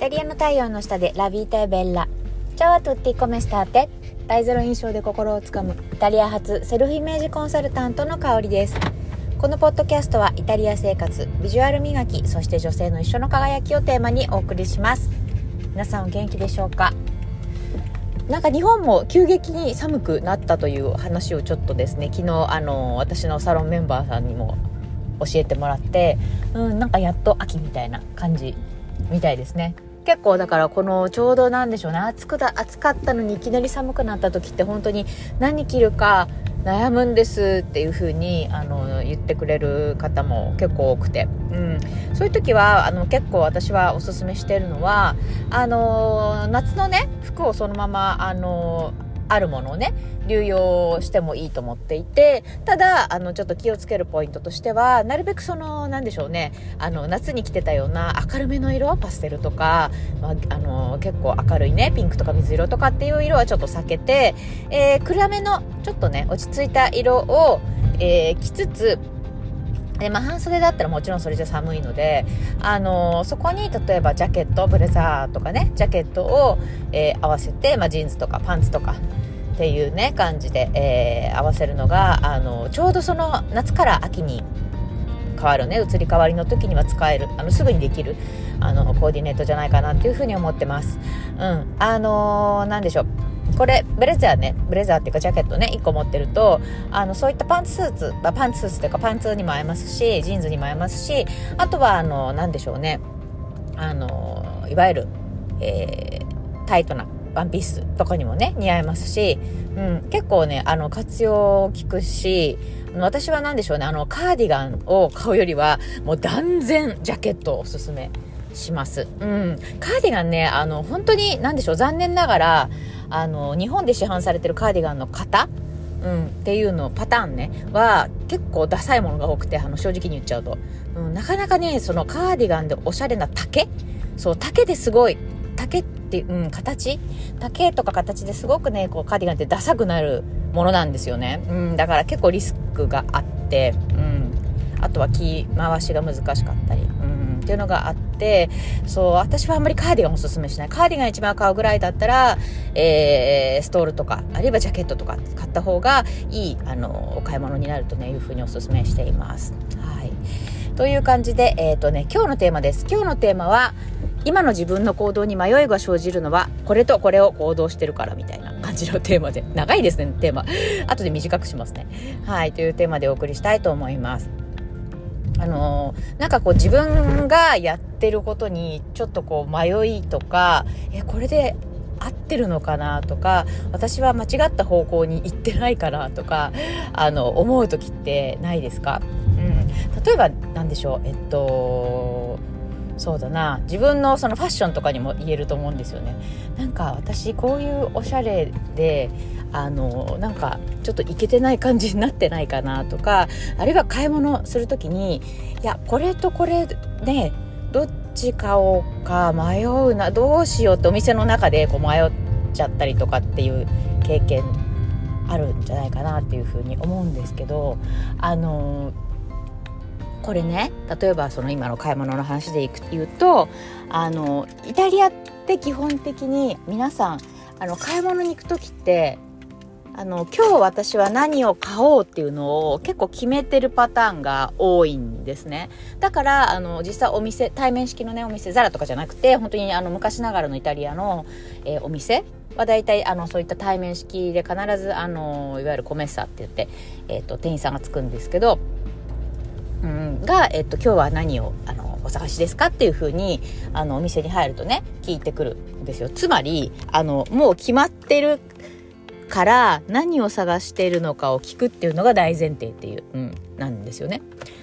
タリアの太陽の下でラビータエベッラ。チャワトゥッティコメスターテ大ゼロ印象で心をつかむ。イタリア発セルフイメージコンサルタントの香りです。このポッドキャストはイタリア生活ビジュアル磨きそして女性の一緒の輝きをテーマにお送りします。皆さんお元気でしょうか？なんか日本も急激に寒くなったという話をちょっとですね昨日あの私のサロンメンバーさんにも教えてもらってうんなんかやっと秋みたいな感じみたいですね。結構だからこのちょうどなんでしょうね。暑くだ暑かったのにいきなり寒くなった時って本当に何着るか悩むんですっていう風にあの言ってくれる方も結構多くて、うん、そういう時はあの結構私はおすすめしてるのはあの夏のね服をそのままあのあるものをね流用してもいいと思っていてただあのちょっと気をつけるポイントとしてはなるべくその何でしょうねあの夏に着てたような明るめの色はパステルとか、まあ、あの結構明るいねピンクとか水色とかっていう色はちょっと避けて、えー、暗めのちょっとね落ち着いた色を、えー、着つつでまあ、半袖だったらもちろんそれじゃ寒いので、あのー、そこに例えばジャケットブレザーとかねジャケットを、えー、合わせて、まあ、ジーンズとかパンツとかっていうね感じで、えー、合わせるのがあのちょうどその夏から秋に変わるね移り変わりの時には使えるあのすぐにできるあのコーディネートじゃないかなっていうふうに思ってます。うん、あのー、でしょうこれブレザーね。ブレザーっていうかジャケットね。1個持ってるとあのそういったパンツスーツ、まあ、パンツスーツというかパンツにも合いますしジーンズにも合いますしあとはあの何でしょうね。あのいわゆる、えー、タイトなワンピースとかにもね似合いますし、うん、結構ねあの活用効くし私は何でしょうね。あのカーディガンを買うよりはもう断然ジャケットおすすめ。します。うん。カーディガンね、あの、本当に、何でしょう、残念ながら、あの、日本で市販されてるカーディガンの型？うん、っていうのパターンねは結構ダサいものが多くてあの正直に言っちゃうと、うん、なかなかねそのカーディガンでおしゃれな丈そう丈ですごい。丈ってう、ん、形？丈とか形ですごくねこうカーディガンってダサくなるものなんですよね、うん、だから結構リスクがあって、うん、あとは着回しが難しかったり、っていうのがあってそう私はあんまりカーディガンおすすめしない。カーディガン一番買うぐらいだったら、えー、ストールとかあるいはジャケットとか買った方がいいあのお買い物になるとねいうふうにおすすめしています。はい。という感じで、えっ、ー、とね、今日のテーマです。今日のテーマは、今の自分の行動に迷いが生じるのはこれとこれを行動してるからみたいな感じのテーマで。長いですねテーマ。後で短くしますね。はいというテーマでお送りしたいと思います。あのー、なんかこう自分がやってることにちょっとこう迷いとかえこれで合ってるのかなとか私は間違った方向に行ってないかなとかあの思う時ってないですか、うん、例えば何でしょう？えっとそうだな。自分のそのファッションとかにも言えると思うんですよね。なんか私こういうおしゃれであのなんかちょっとイケてない感じになってないかなとかあるいは買い物する時にいやこれとこれねどっち買おうか迷うなどうしようってお店の中でこう迷っちゃったりとかっていう経験あるんじゃないかなっていうふうに思うんですけどあのこれね例えばその今の買い物の話でいく言うとあのイタリアって基本的に皆さんあの買い物に行く時ってあの今日私は何を買おうっていうのを結構決めてるパターンが多いんですね。だからあの実際お店対面式のねお店ザラとかじゃなくて本当にあの昔ながらのイタリアの、えー、お店は大体あのそういった対面式で必ずあのいわゆるコメッサって言って、えーと店員さんがつくんですけどうん、が、えっと、今日は何をあのお探しですかっていうふうにあのお店に入るとね聞いてくるんですよつまりあのもう決まってるから何を探しているのかを聞くっていうのが大前提っていう、うん、なんですよね。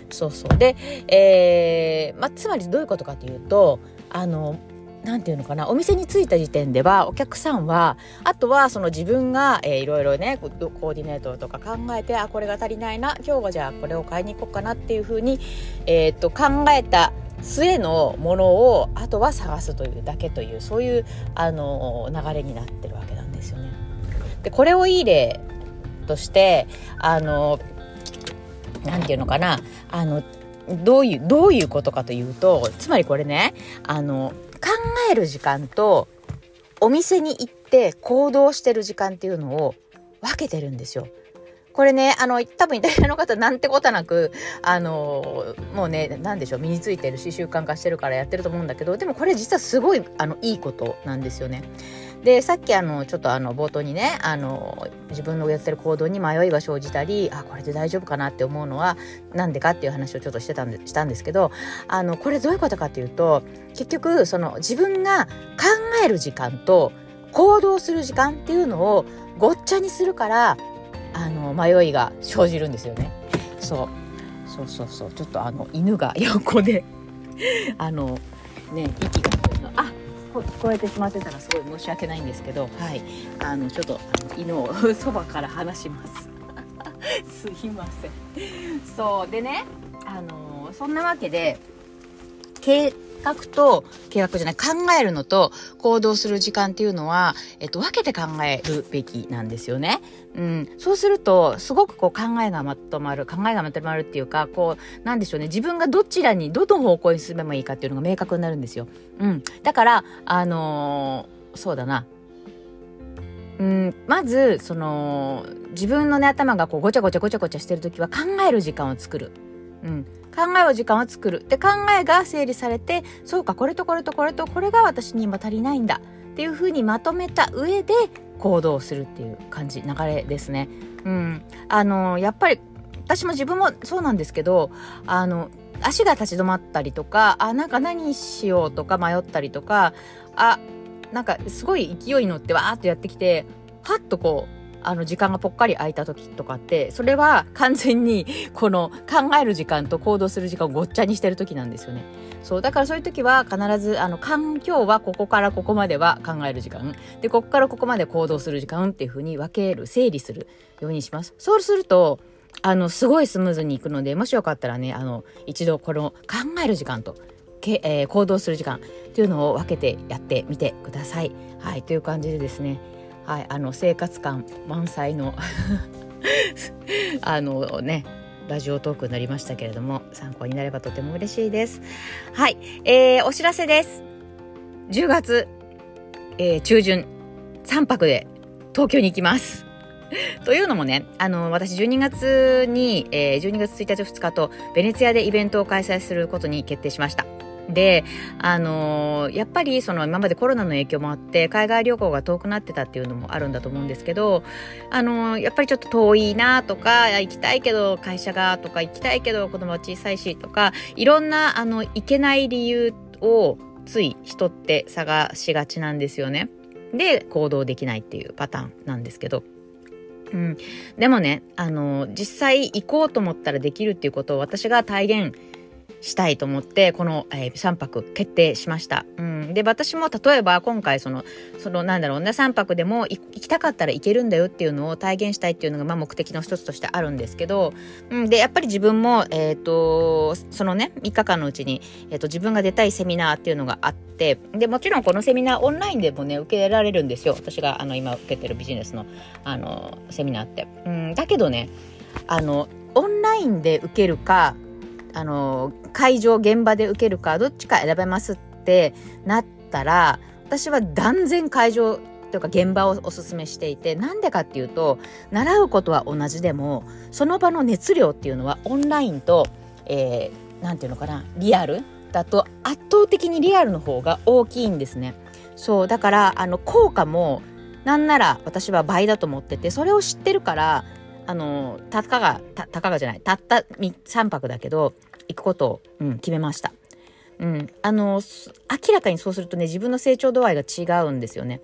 そうそうで、えーまあ、つまりどういうことかというとあの何て言うのかなお店に着いた時点ではお客さんはあとはその自分が、えー、いろいろねコーディネートとか考えてあこれが足りないな今日はじゃあこれを買いに行こうかなっていうふうに、えー、っと考えた末のものをあとは探すというだけというそういうあの流れになってるわけなんですよね。でこれをいい例としてあのなんていうのかなあのどういうどういうことかというとつまりこれねあの考える時間とお店に行って行動してる時間っていうのを分けてるんですよ。これね、あの、多分イタリアの方なんてことなく、あの、もうね、何でしょう、身についてるし習慣化してるからやってると思うんだけど、でもこれ実はすごい、あの、いいことなんですよね。でさっきあのちょっとあの冒頭にねあの自分のやってる行動に迷いが生じたりあこれで大丈夫かなって思うのは何でかっていう話をちょっとしてたんでしたんですけどあのこれどういうことかっていうと結局その自分が考える時間と行動する時間っていうのをごっちゃにするからあの迷いが生じるんですよね。そう。そうそうそう。ちょっとあの犬が横であのね息が。聞こえてしまってたらすごい申し訳ないんですけどはい。あのちょっと犬をそばから離します。すいません。そうでねあのそんなわけで計画と計画じゃない考えるのと行動する時間っていうのは、えっと、分けて考えるべきなんですよね。うん、そうするとすごくこう考えがまとまる考えがまとまるっていうかこうなんでしょうね自分がどちらにどの方向に進めばいいかっていうのが明確になるんですよ。うん、だからあのー、そうだなうん、まずその自分のね頭がこうごちゃごちゃごちゃごちゃしてる時は考える時間を作る。うん、考える時間を作る。で考えが整理されてそうかこれとこれとこれとこれが私に今足りないんだ。っていうふうにまとめた上で行動するっていう感じ流れですね。うん、あのやっぱり私も自分もそうなんですけどあの足が立ち止まったりとかあなんか何しようとか迷ったりとかあなんかすごい勢いに乗ってわーっとやってきてはっとこうあの時間がぽっかり空いた時とかってそれは完全に この考える時間と行動する時間をごっちゃにしてる時なんですよね。そうだからそういう時は必ずあの環境はここからここまでは考える時間でここからここまで行動する時間っていう風に分ける整理するようにします。そうするとあのすごいスムーズにいくのでもしよかったらねあの一度この考える時間とけ、えー、行動する時間っていうのを分けてやってみてください。はいという感じでですねはい、あの生活感満載の あのねラジオトークになりましたけれども参考になればとても嬉しいです。はい、えー、お知らせです。10月、えー、中旬3泊で東京に行きます。というのもね、あの、私12月に、えー、12月1日2日とベネツィアでイベントを開催することに決定しました。で、あのー、やっぱりその今までコロナの影響もあって海外旅行が遠くなってたっていうのもあるんだと思うんですけど、あのー、やっぱりちょっと遠いなとか行きたいけど会社がとか行きたいけど子供は小さいしとかいろんなあの行けない理由をつい人って探しがちなんですよね。で行動できないっていうパターンなんですけど。うん、でもね、あの実際行こうと思ったらできるっていうことを私が体現したいと思ってこの、えー、3泊決定しました。うん、で私も例えば今回そのそのなんだろうな3泊でも行きたかったら行けるんだよっていうのを体現したいっていうのが、まあ、目的の一つとしてあるんですけど、うん、でやっぱり自分も、えーと、そのね3日間のうちに、えーと、自分が出たいセミナーっていうのがあってでもちろんこのセミナーオンラインでもね受けられるんですよ私があの今受けてるビジネスのあのセミナーって。うん、だけどねあのオンラインで受けるかあの会場現場で受けるかどっちか選べますってなったら私は断然会場というか現場をおすすめしていてなんでかっていうと習うことは同じでもその場の熱量っていうのはオンラインと何、えー、て言うのかなリアルだと圧倒的にリアルの方が大きいんですね。そうだからあの効果もなんなら私は倍だと思っててそれを知ってるからあのたかがたたかがじゃないたった3泊だけど行くことを、うん、決めました。うん、あの明らかにそうするとね自分の成長度合いが違うんですよね。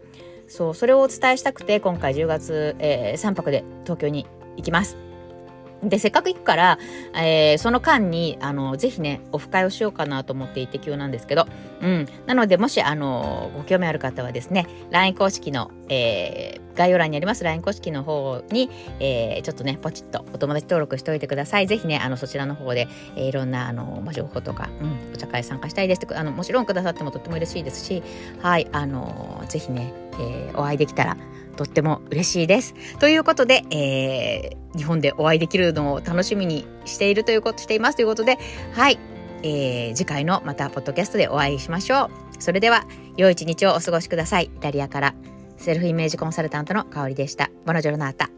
そうそれをお伝えしたくて今回10月、えー、3泊で東京に行きます。で、せっかく行くから、えー、その間に、あの、ぜひね、オフ会をしようかなと思っていて急なんですけど、うん。なので、もし、あの、ご興味ある方はですね、LINE 公式の、えー、概要欄にあります LINE 公式の方に、えー、ちょっとね、ポチッとお友達登録しておいてください。ぜひね、あの、そちらの方で、えー、いろんな、あの、情報とか、うん、お茶会参加したいですって、あの、もちろんくださってもとっても嬉しいですし、はい、あの、ぜひね、えー、お会いできたら、とっても嬉しいです。ということで、えー、日本でお会いできるのを楽しみにしているということ、していますということで、はい。えー、次回のまたポッドキャストでお会いしましょう。それでは良い一日をお過ごしください。イタリアからセルフイメージコンサルタントの香りでした。ボナジョルナータ。